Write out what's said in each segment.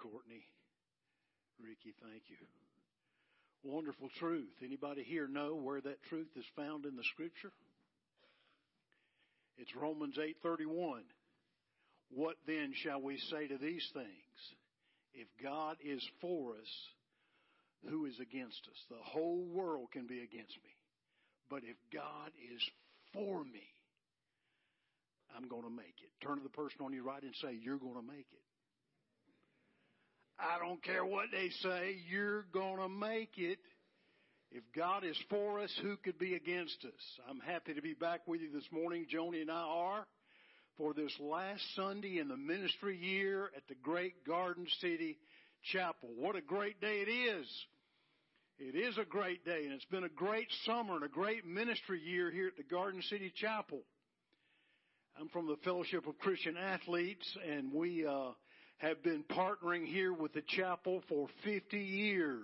Courtney. Ricky, thank you. Wonderful truth. Anybody here know where that truth is found in the scripture? It's Romans 8:31. What then shall we say to these things? If God is for us, who is against us? The whole world can be against me. But if God is for me, I'm going to make it. Turn to the person on your right and say, You're going to make it. I don't care what they say, you're going to make it. If God is for us, who could be against us? I'm happy to be back with you this morning. Joni and I are for this last Sunday in the ministry year at the great Garden City Chapel. What a great day it is. It is a great day and it's been a great summer and a great ministry year here at the Garden City Chapel. I'm from the Fellowship of Christian Athletes and we, uh, have been partnering here with the chapel for 50 years.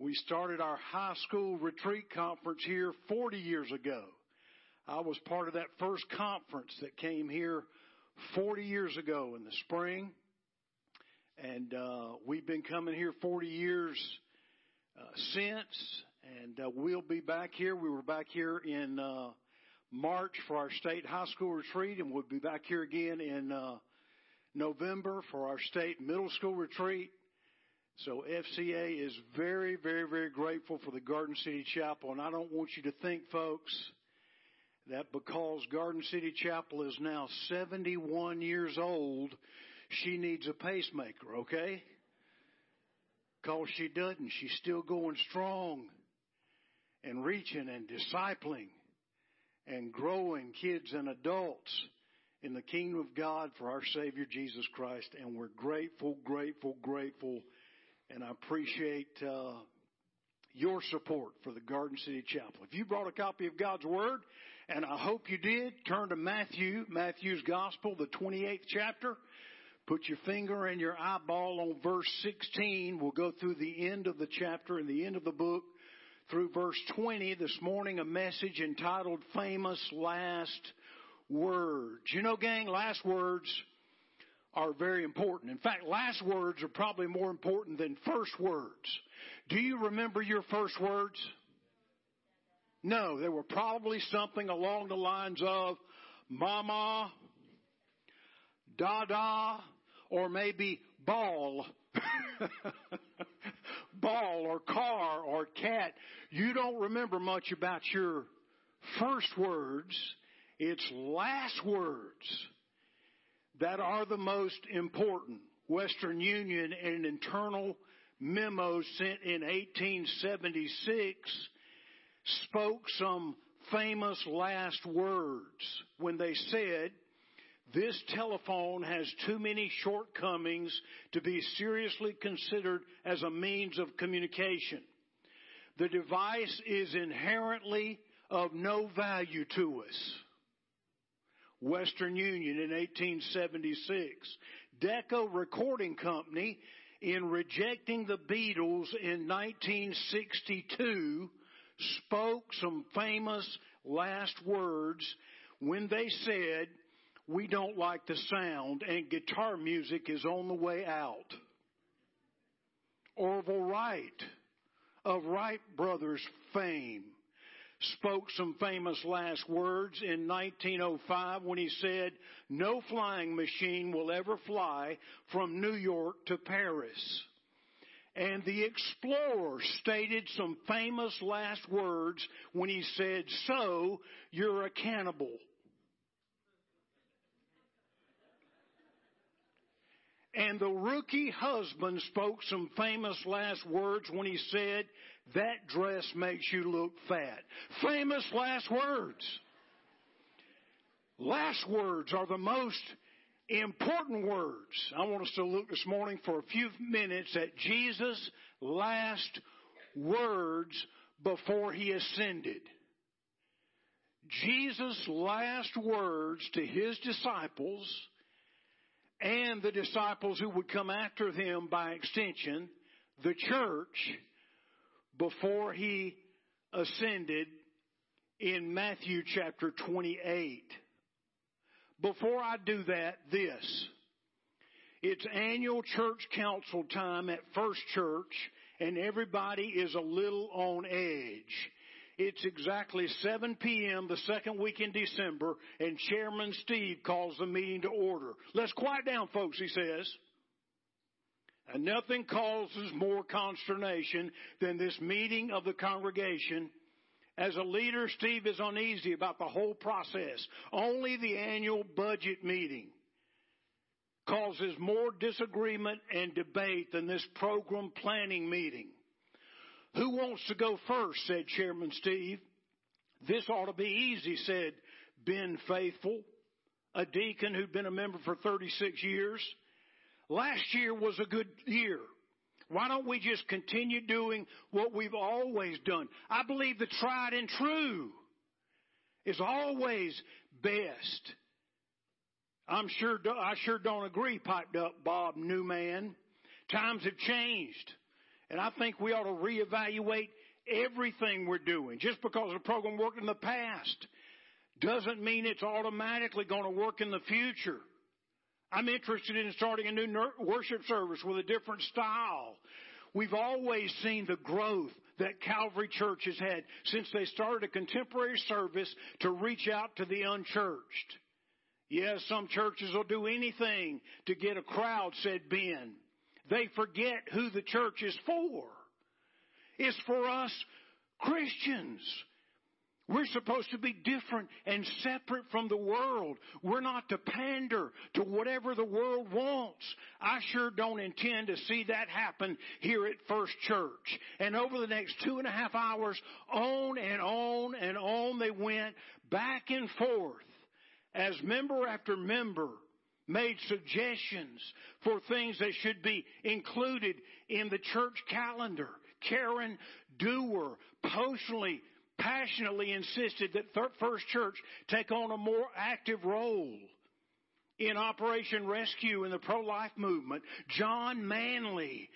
We started our high school retreat conference here 40 years ago. I was part of that first conference that came here 40 years ago in the spring. And uh, we've been coming here 40 years uh, since, and uh, we'll be back here. We were back here in uh, March for our state high school retreat, and we'll be back here again in uh, November for our state middle school retreat. So FCA is very, very, very grateful for the Garden City Chapel. And I don't want you to think, folks, that because Garden City Chapel is now 71 years old, she needs a pacemaker, okay? Because she doesn't. She's still going strong and reaching and discipling and growing kids and adults in the kingdom of God for our Savior Jesus Christ. And we're grateful, grateful, grateful. And I appreciate uh, your support for the Garden City Chapel. If you brought a copy of God's Word, and I hope you did, turn to Matthew, Matthew's Gospel, the 28th chapter. Put your finger and your eyeball on verse 16. We'll go through the end of the chapter and the end of the book through verse 20 this morning, a message entitled Famous Last words. You know, gang, last words are very important. In fact, last words are probably more important than first words. Do you remember your first words? No, they were probably something along the lines of mama, dada, or maybe ball. ball or car or cat. You don't remember much about your first words it's last words that are the most important. Western Union in an internal memo sent in 1876 spoke some famous last words when they said, this telephone has too many shortcomings to be seriously considered as a means of communication. The device is inherently of no value to us. Western Union in 1876. Decca Recording Company, in rejecting the Beatles in 1962, spoke some famous last words when they said, we don't like the sound and guitar music is on the way out. Orville Wright of Wright Brothers fame spoke some famous last words in 1905 when he said, no flying machine will ever fly from New York to Paris. And the explorer stated some famous last words when he said, so you're a cannibal. And the rookie husband spoke some famous last words when he said, that dress makes you look fat. Famous last words. Last words are the most important words. I want us to look this morning for a few minutes at Jesus' last words before he ascended. Jesus' last words to his disciples and the disciples who would come after him by extension, the church, before he ascended in Matthew chapter 28. Before I do that, this. It's annual church council time at First Church, and everybody is a little on edge. It's exactly 7 p.m. the second week in December, and Chairman Steve calls the meeting to order. Let's quiet down, folks, he says. And nothing causes more consternation than this meeting of the congregation. As a leader, Steve is uneasy about the whole process. Only the annual budget meeting causes more disagreement and debate than this program planning meeting. Who wants to go first? said Chairman Steve. This ought to be easy, said Ben Faithful, a deacon who'd been a member for 36 years. Last year was a good year. Why don't we just continue doing what we've always done? I believe the tried and true is always best. I'm sure, I sure don't agree, piped up Bob Newman. Times have changed. And I think we ought to reevaluate everything we're doing. Just because a program worked in the past doesn't mean it's automatically going to work in the future. I'm interested in starting a new worship service with a different style. We've always seen the growth that Calvary Church has had since they started a contemporary service to reach out to the unchurched. Yes, some churches will do anything to get a crowd, said Ben. They forget who the church is for. It's for us Christians. We're supposed to be different and separate from the world. We're not to pander to whatever the world wants. I sure don't intend to see that happen here at First Church. And over the next two and a half hours, on and on and on they went, back and forth, as member after member made suggestions for things that should be included in the church calendar. Karen Dewar personally, passionately insisted that First Church take on a more active role in Operation Rescue in the pro-life movement. John Manley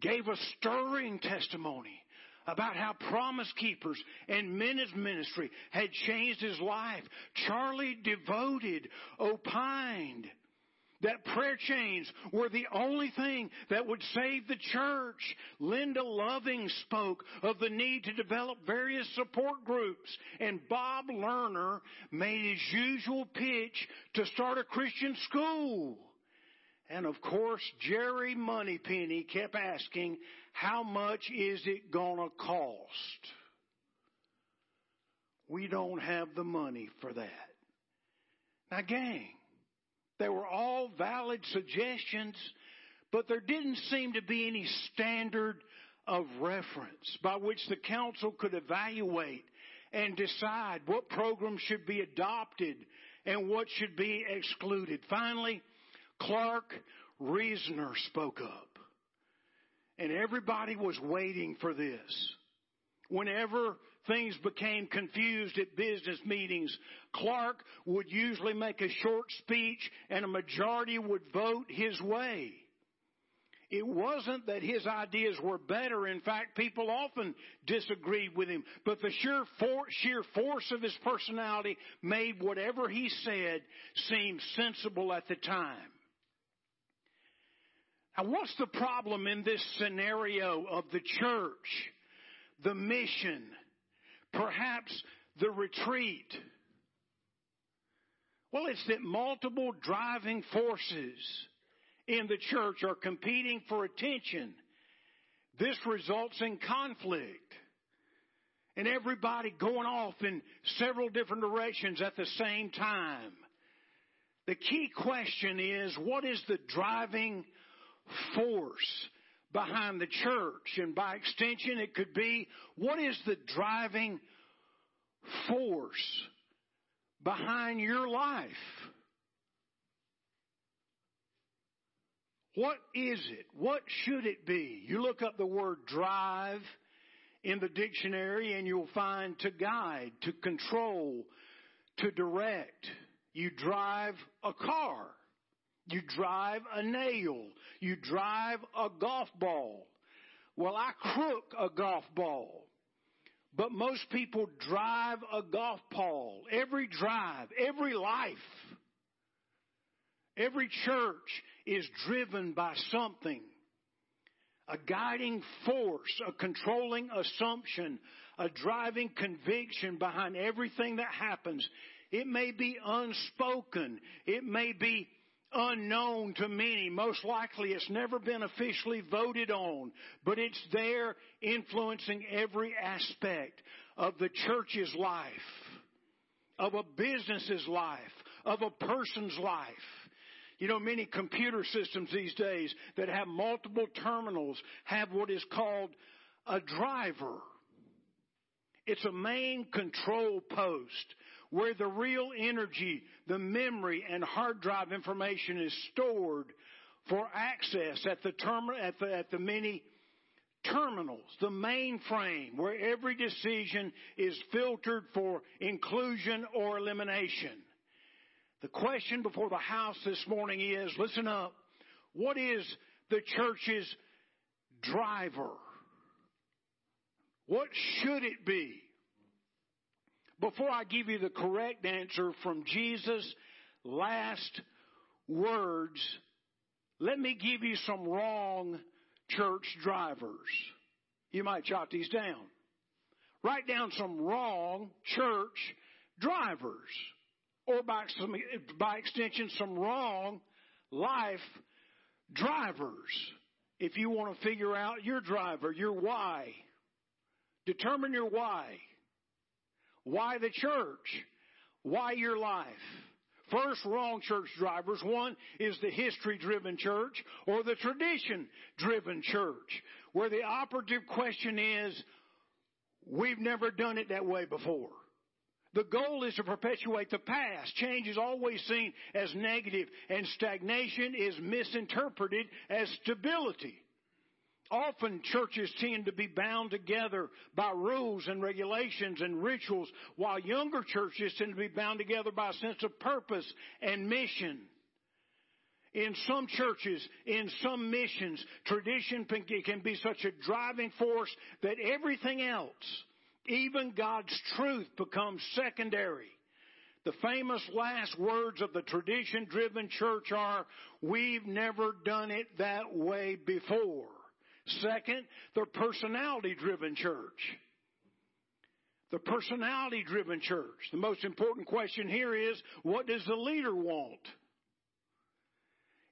gave a stirring testimony about how Promise Keepers and Men's Ministry had changed his life. Charlie Devoted opined that prayer chains were the only thing that would save the church. Linda Loving spoke of the need to develop various support groups, and Bob Lerner made his usual pitch to start a Christian school. And of course, Jerry Moneypenny kept asking, how much is it gonna cost? We don't have the money for that. Now gang, they were all valid suggestions, but there didn't seem to be any standard of reference by which the council could evaluate and decide what programs should be adopted and what should be excluded. Finally, Clark Reasoner spoke up. And everybody was waiting for this. Whenever things became confused at business meetings, Clark would usually make a short speech and a majority would vote his way. It wasn't that his ideas were better. In fact, people often disagreed with him. But the sheer, for, sheer force of his personality made whatever he said seem sensible at the time. Now, what's the problem in this scenario of the church, the mission, Perhaps the retreat. Well, it's that multiple driving forces in the church are competing for attention. This results in conflict. And everybody going off in several different directions at the same time. The key question is, what is the driving force behind the church. And by extension, it could be what is the driving force behind your life? What is it? What should it be? You look up the word drive in the dictionary and you'll find to guide, to control, to direct. You drive a car. You drive a nail. You drive a golf ball. Well, I crook a golf ball. But most people drive a golf ball. Every drive, every life Every church is driven by something. A guiding force, a controlling assumption, a driving conviction behind everything that happens. It may be unspoken. It may be unknown to many. Most likely it's never been officially voted on, but it's there influencing every aspect of the church's life, of a business's life, of a person's life. You know, many computer systems these days that have multiple terminals have what is called a driver. It's a main control post where the real energy, the memory, and hard drive information is stored for access at the, term- at the, at the many terminals, the mainframe, where every decision is filtered for inclusion or elimination. The question before the house this morning is, listen up, what is the church's driver? What should it be? Before I give you the correct answer from Jesus' last words, let me give you some wrong church drivers. You might jot these down. Write down some wrong church drivers. Or by, some, by extension, some wrong life drivers. If you want to figure out your driver, your why. Determine your why. Why the church? Why your life? First, wrong church drivers. One is the history driven church or the tradition driven church, where the operative question is, we've never done it that way before. The goal is to perpetuate the past. Change is always seen as negative, and stagnation is misinterpreted as stability. Often churches tend to be bound together by rules and regulations and rituals, while younger churches tend to be bound together by a sense of purpose and mission. In some churches, in some missions, tradition can be such a driving force that everything else, even God's truth, becomes secondary. The famous last words of the tradition driven church are, We've never done it that way before. Second, the personality driven church. The personality driven church. The most important question here is, what does the leader want?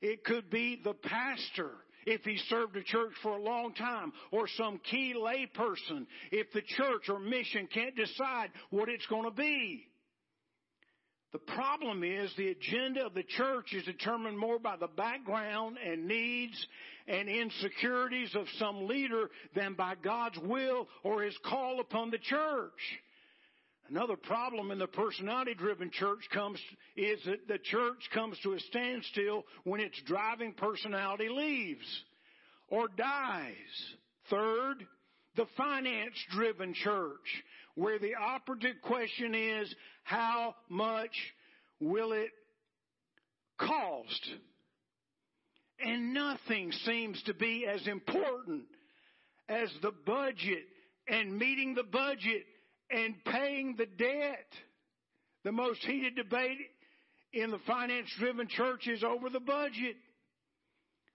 It could be the pastor if he served a church for a long time or some key lay person if the church or mission can't decide what it's going to be. The problem is the agenda of the church is determined more by the background and needs and insecurities of some leader than by God's will or his call upon the church. Another problem in the personality driven church comes is that the church comes to a standstill when its driving personality leaves or dies. Third, the finance driven church where the operative question is, how much will it cost? And nothing seems to be as important as the budget and meeting the budget and paying the debt. The most heated debate in the finance driven church is over the budget.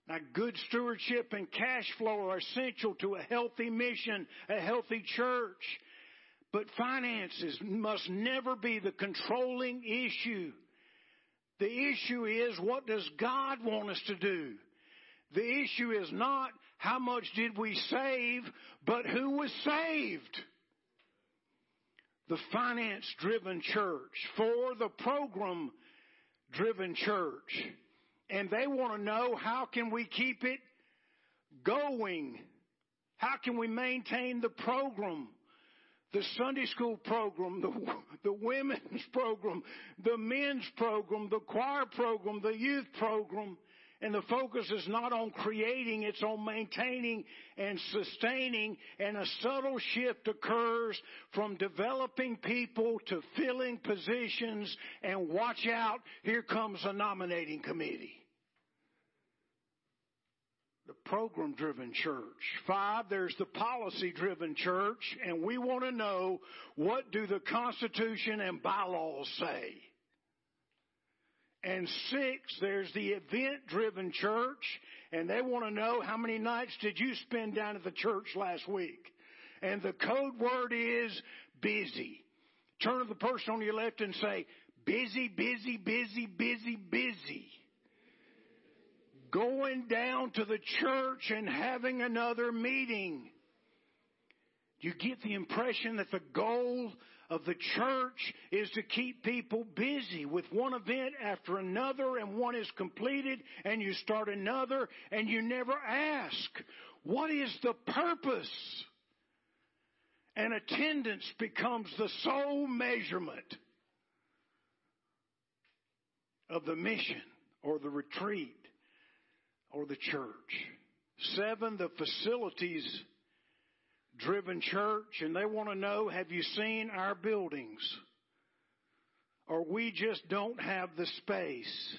Now, good stewardship and cash flow are essential to a healthy mission, a healthy church. But finances must never be the controlling issue. The issue is what does God want us to do? The issue is not how much did we save, but who was saved? The finance driven church for the program driven church. And they want to know how can we keep it going? How can we maintain the program? The Sunday school program, the, the women's program, the men's program, the choir program, the youth program. And the focus is not on creating, it's on maintaining and sustaining. And a subtle shift occurs from developing people to filling positions. And watch out, here comes a nominating committee program driven church. Five, there's the policy driven church, and we want to know what do the Constitution and bylaws say? And six, there's the event driven church, and they want to know how many nights did you spend down at the church last week? And the code word is busy. Turn to the person on your left and say, busy, busy, busy, busy, busy. Going down to the church and having another meeting. You get the impression that the goal of the church is to keep people busy with one event after another and one is completed and you start another and you never ask, what is the purpose? And attendance becomes the sole measurement of the mission or the retreat or the church. Seven, the facilities driven church and they want to know, have you seen our buildings? Or we just don't have the space.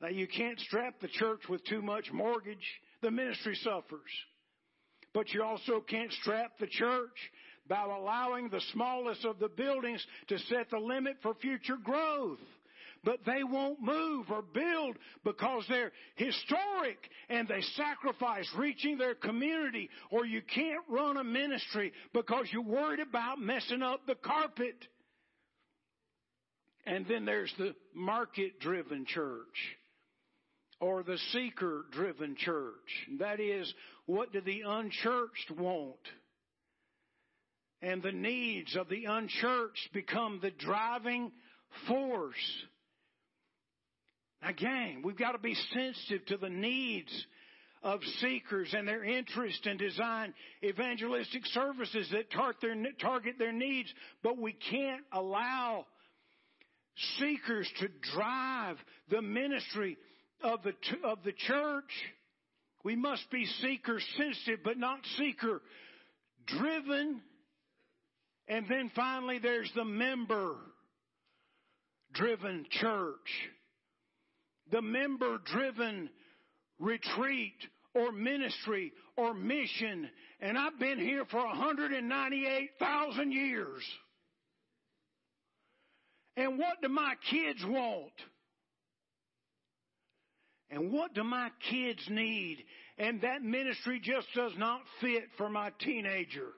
Now you can't strap the church with too much mortgage. The ministry suffers. But you also can't strap the church by allowing the smallest of the buildings to set the limit for future growth but they won't move or build because they're historic and they sacrifice reaching their community or you can't run a ministry because you're worried about messing up the carpet. And then there's the market driven church or the seeker driven church. That is, what do the unchurched want? And the needs of the unchurched become the driving force. Gang, we've got to be sensitive to the needs of seekers and their interest and design evangelistic services that target their needs, but we can't allow seekers to drive the ministry of the, of the church. We must be seeker sensitive, but not seeker driven. And then finally, there's the member driven church the member driven retreat or ministry or mission. And I've been here for 198,000 years. And what do my kids want? And what do my kids need? And that ministry just does not fit for my teenager.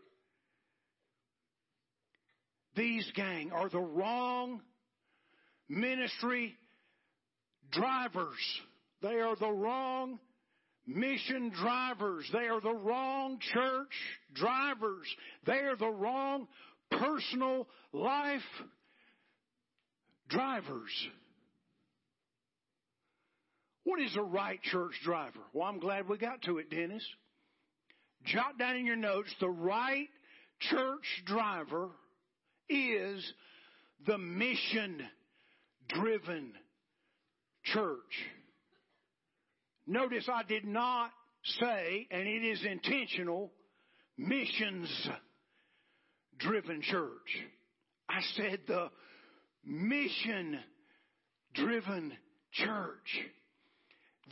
These gang are the wrong ministry drivers. They are the wrong mission drivers. They are the wrong church drivers. They are the wrong personal life drivers. What is a right church driver? Well, I'm glad we got to it, Dennis. Jot down in your notes the right church driver is the mission driven church. Notice I did not say, and it is intentional, missions driven church. I said the mission driven church.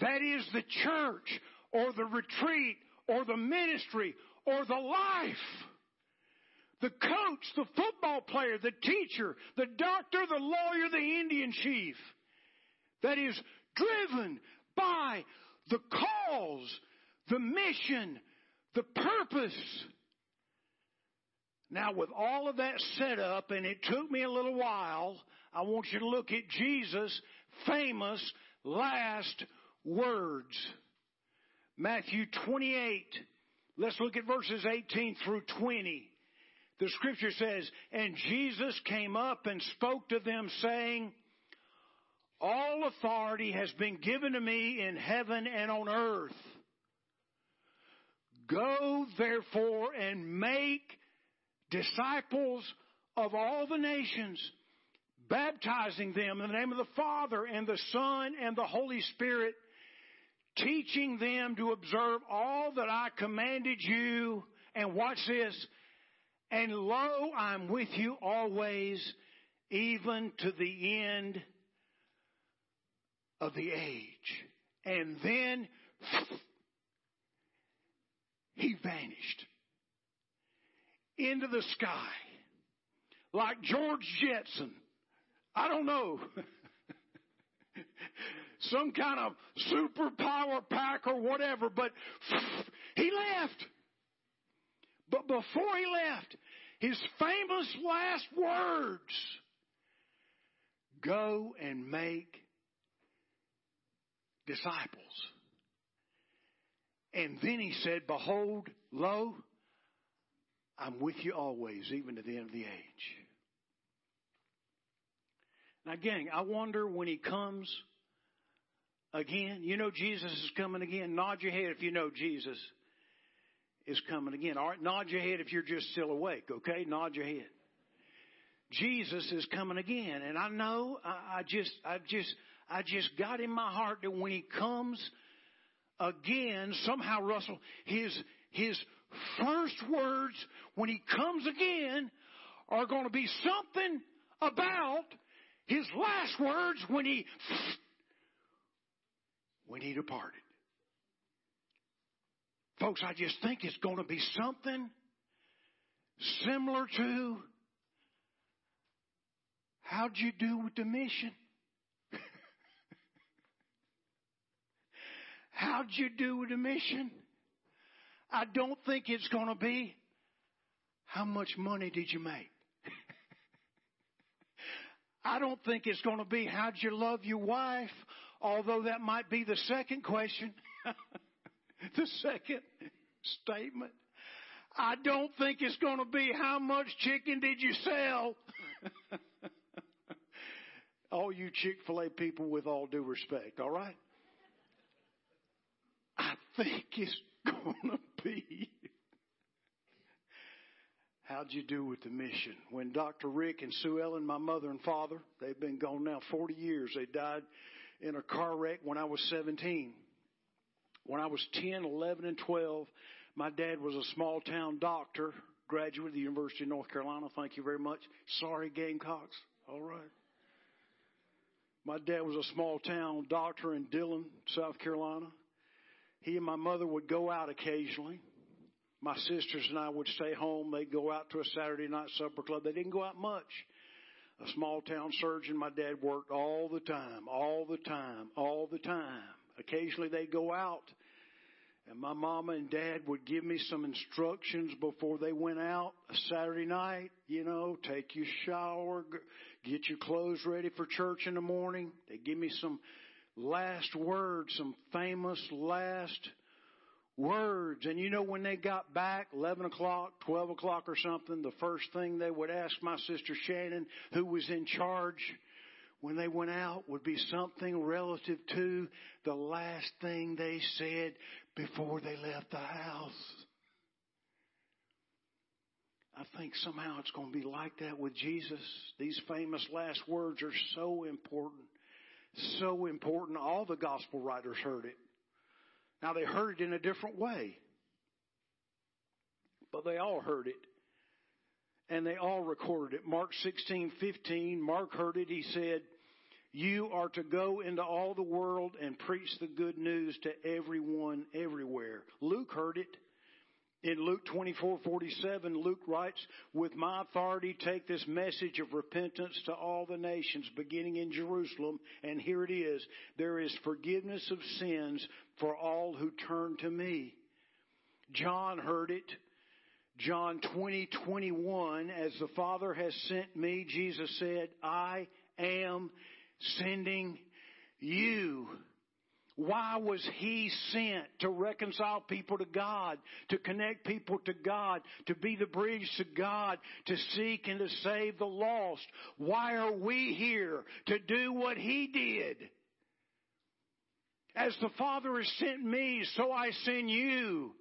That is the church or the retreat or the ministry or the life. The coach, the football player, the teacher, the doctor, the lawyer, the Indian chief that is driven by the cause, the mission, the purpose. Now, with all of that set up, and it took me a little while, I want you to look at Jesus' famous last words. Matthew 28. Let's look at verses 18 through 20. The scripture says, And Jesus came up and spoke to them, saying, all authority has been given to me in heaven and on earth. Go therefore and make disciples of all the nations, baptizing them in the name of the Father and the Son and the Holy Spirit, teaching them to observe all that I commanded you. And watch this. And lo, I'm with you always, even to the end of the age. And then he vanished into the sky like George Jetson. I don't know. some kind of superpower pack or whatever, but he left. But before he left, his famous last words go and make disciples. And then he said, Behold, lo, I'm with you always, even to the end of the age. Now, gang, I wonder when he comes again. You know Jesus is coming again. Nod your head if you know Jesus is coming again. All right, nod your head if you're just still awake, okay? Nod your head. Jesus is coming again. And I know I, I just I just I just got in my heart that when he comes again, somehow Russell, his his first words when he comes again are going to be something about his last words when he when he departed. Folks, I just think it's going to be something similar to how'd you do with the mission? How'd you do with the mission? I don't think it's going to be how much money did you make? I don't think it's going to be how'd you love your wife, although that might be the second question. the second statement. I don't think it's going to be how much chicken did you sell? all you Chick-fil-A people with all due respect, all right? Think it's going to be how'd you do with the mission? When Dr. Rick and Sue Ellen, my mother and father, they've been gone now 40 years. They died in a car wreck when I was 17. When I was 10, 11, and 12, my dad was a small town doctor, graduate of the University of North Carolina. Thank you very much. Sorry, Gamecocks. All right. My dad was a small town doctor in Dillon, South Carolina. He and my mother would go out occasionally. My sisters and I would stay home. They'd go out to a Saturday night supper club. They didn't go out much. A small town surgeon, my dad worked all the time, all the time, all the time. Occasionally they'd go out and my mama and dad would give me some instructions before they went out a Saturday night. You know, take your shower, get your clothes ready for church in the morning. They give me some last words, some famous last words. And you know, when they got back, 11 o'clock, 12 o'clock or something, the first thing they would ask my sister Shannon, who was in charge, when they went out would be something relative to the last thing they said before they left the house. I think somehow it's going to be like that with Jesus. These famous last words are so important. So important. All the gospel writers heard it. Now they heard it in a different way. But they all heard it and they all recorded it. Mark 16, 15, Mark heard it. He said, you are to go into all the world and preach the good news to everyone everywhere. Luke heard it. In Luke 24:47, Luke writes, "With my authority take this message of repentance to all the nations, beginning in Jerusalem, and here it is, there is forgiveness of sins for all who turn to me." John heard it. John 20, 21, as the Father has sent me, Jesus said, I am sending you. Why was he sent? To reconcile people to God, to connect people to God, to be the bridge to God, to seek and to save the lost. Why are we here? To do what he did. As the Father has sent me, so I send you.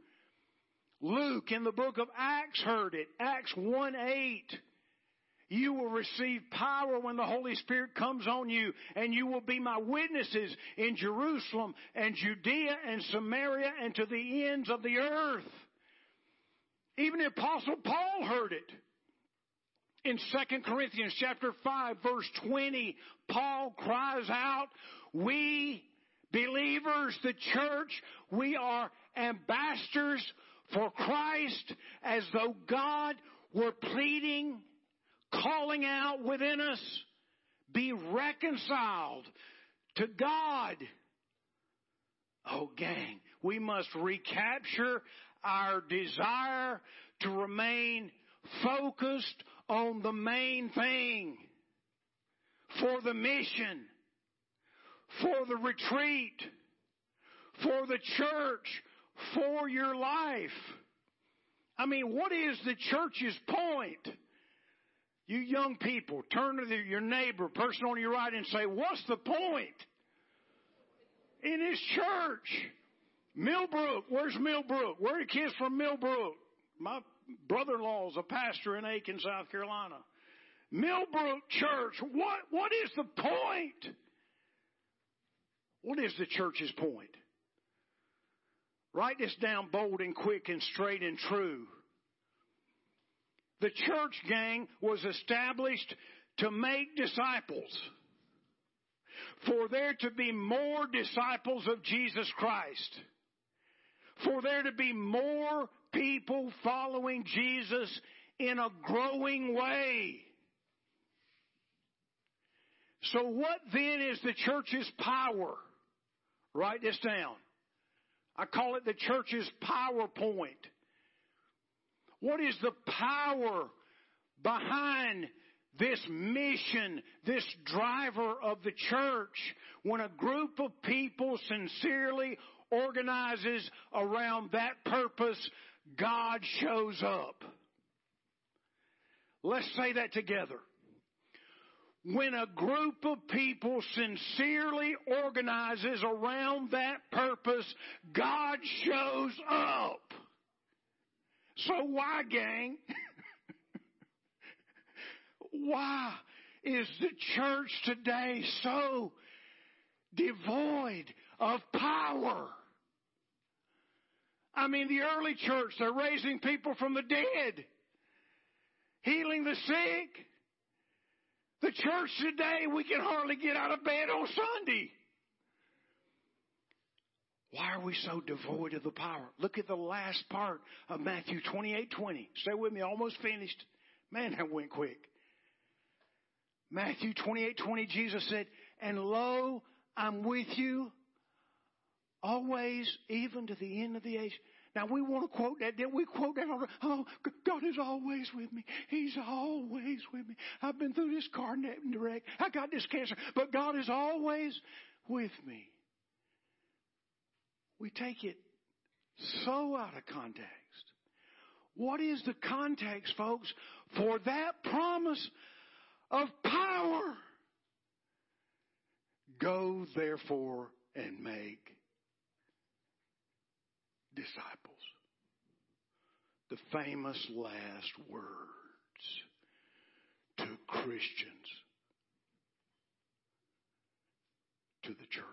Luke in the book of Acts heard it. Acts 1 8. You will receive power when the Holy Spirit comes on you, and you will be my witnesses in Jerusalem and Judea and Samaria and to the ends of the earth. Even the apostle Paul heard it. In 2 Corinthians chapter 5 verse 20, Paul cries out, we believers, the church, we are ambassadors for Christ as though God were pleading, calling out within us, be reconciled to God. Oh, gang, we must recapture our desire to remain focused on the main thing for the mission, for the retreat, for the church, for your life. I mean, what is the church's point? You young people, turn to the, your neighbor, person on your right, and say, What's the point? In his church. Millbrook, where's Millbrook? Where are kids from Millbrook? My brother in law is a pastor in Aiken, South Carolina. Millbrook Church, what, what is the point? What is the church's point? Write this down bold and quick and straight and true. The church gang was established to make disciples. For there to be more disciples of Jesus Christ. For there to be more people following Jesus in a growing way. So what then is the church's power? Write this down. I call it the church's PowerPoint. What is the power behind this mission, this driver of the church, when a group of people sincerely organizes around that purpose, God shows up. Let's say that together. When a group of people sincerely organizes around that purpose, God shows up. So why, gang? why is the church today so devoid of power? I mean, the early church, they're raising people from the dead, healing the sick. The church today, we can hardly get out of bed on Sunday. Why are we so devoid of the power? Look at the last part of Matthew 28 20. Stay with me, almost finished. Man, that went quick. Matthew 28 20, Jesus said, And lo, I'm with you always, even to the end of the age. Now we want to quote that. Did we quote that? Oh, God is always with me. He's always with me. I've been through this car wreck. I got this cancer, but God is always with me. We take it so out of context. What is the context, folks, for that promise of power? Go therefore and make disciples. The famous last words to Christians, to the church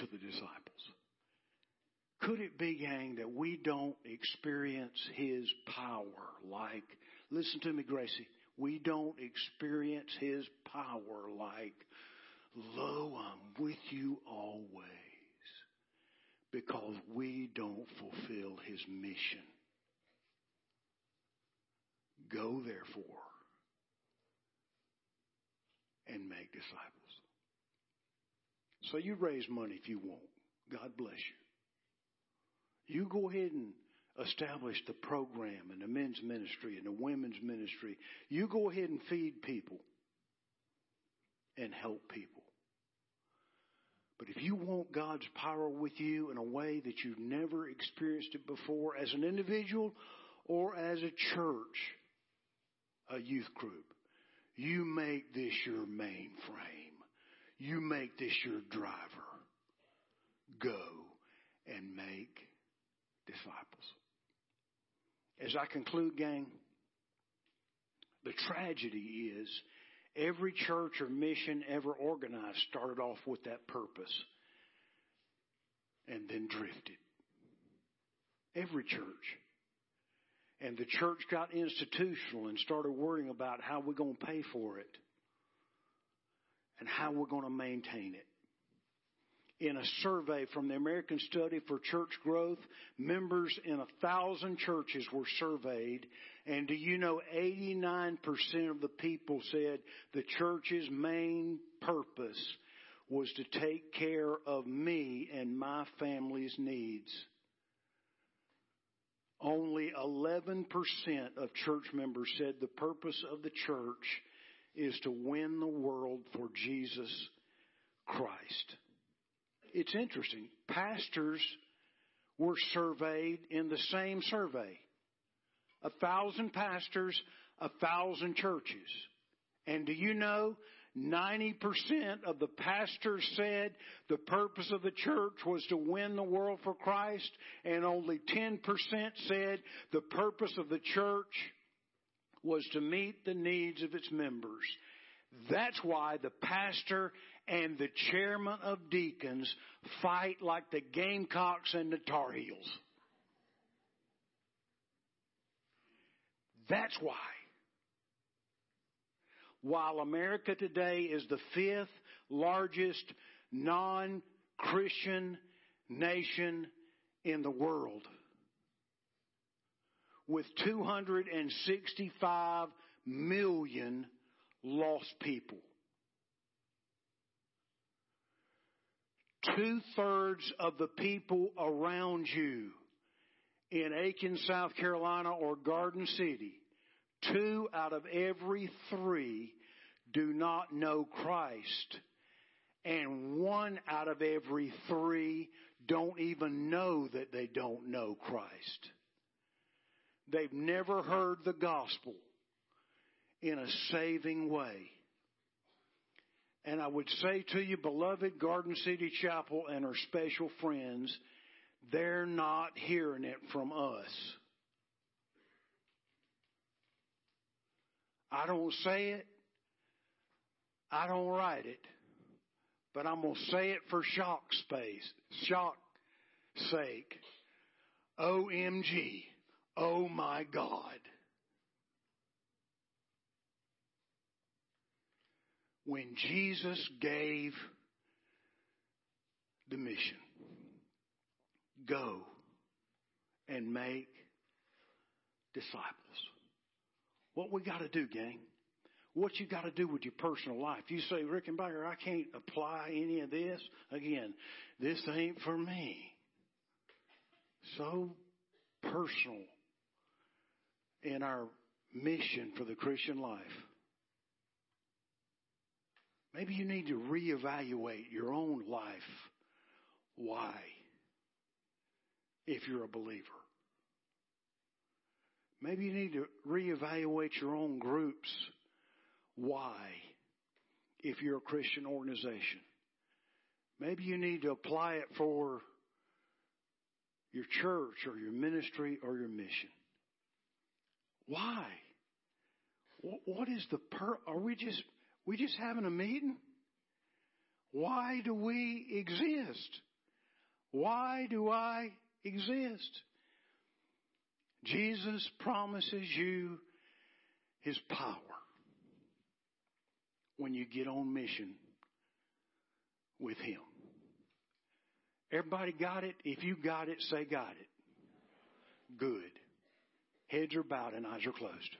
to the disciples. Could it be, gang, that we don't experience His power like, listen to me, Gracie, we don't experience His power like, lo, I'm with you always, because we don't fulfill His mission. Go, therefore, and make disciples. So you raise money if you want. God bless you. You go ahead and establish the program and the men's ministry and the women's ministry. You go ahead and feed people and help people. But if you want God's power with you in a way that you've never experienced it before as an individual or as a church, a youth group, you make this your mainframe. You make this your driver. Go and make disciples. As I conclude, gang, the tragedy is every church or mission ever organized started off with that purpose and then drifted. Every church. And the church got institutional and started worrying about how we're going to pay for it and how we're going to maintain it. in a survey from the American Study for Church Growth, members in a thousand churches were surveyed, and do you know 89% of the people said the church's main purpose was to take care of me and my family's needs. Only 11% of church members said the purpose of the church is to win the world for Jesus Christ. It's interesting. Pastors were surveyed in the same survey. A thousand pastors, a thousand churches. And do you know 90% of the pastors said the purpose of the church was to win the world for Christ, and only 10% said the purpose of the church was to meet the needs of its members. That's why the pastor and the chairman of deacons fight like the Gamecocks and the Tar Heels. That's why while America today is the fifth largest non-Christian nation in the world with 265 million lost people. Two thirds of the people around you in Aiken, South Carolina or Garden City Two out of every three do not know Christ. And one out of every three don't even know that they don't know Christ. They've never heard the gospel in a saving way. And I would say to you, beloved Garden City Chapel and our special friends, they're not hearing it from us. I don't say it. I don't write it. But I'm going to say it for shock space, shock sake. OMG. Oh my God. When Jesus gave the mission, go and make disciples. What we got to do, gang? What you got to do with your personal life? You say, Rickenbacker, I can't apply any of this. Again, this ain't for me. So personal in our mission for the Christian life. Maybe you need to reevaluate your own life. Why? If you're a believer. Maybe you need to reevaluate your own groups. Why? If you're a Christian organization. Maybe you need to apply it for your church or your ministry or your mission. Why? What is the per, are we just, we just having a meeting? Why do we exist? Why do I exist? Jesus promises you His power when you get on mission with Him. Everybody got it? If you got it, say got it. Good. Heads are bowed and eyes are closed.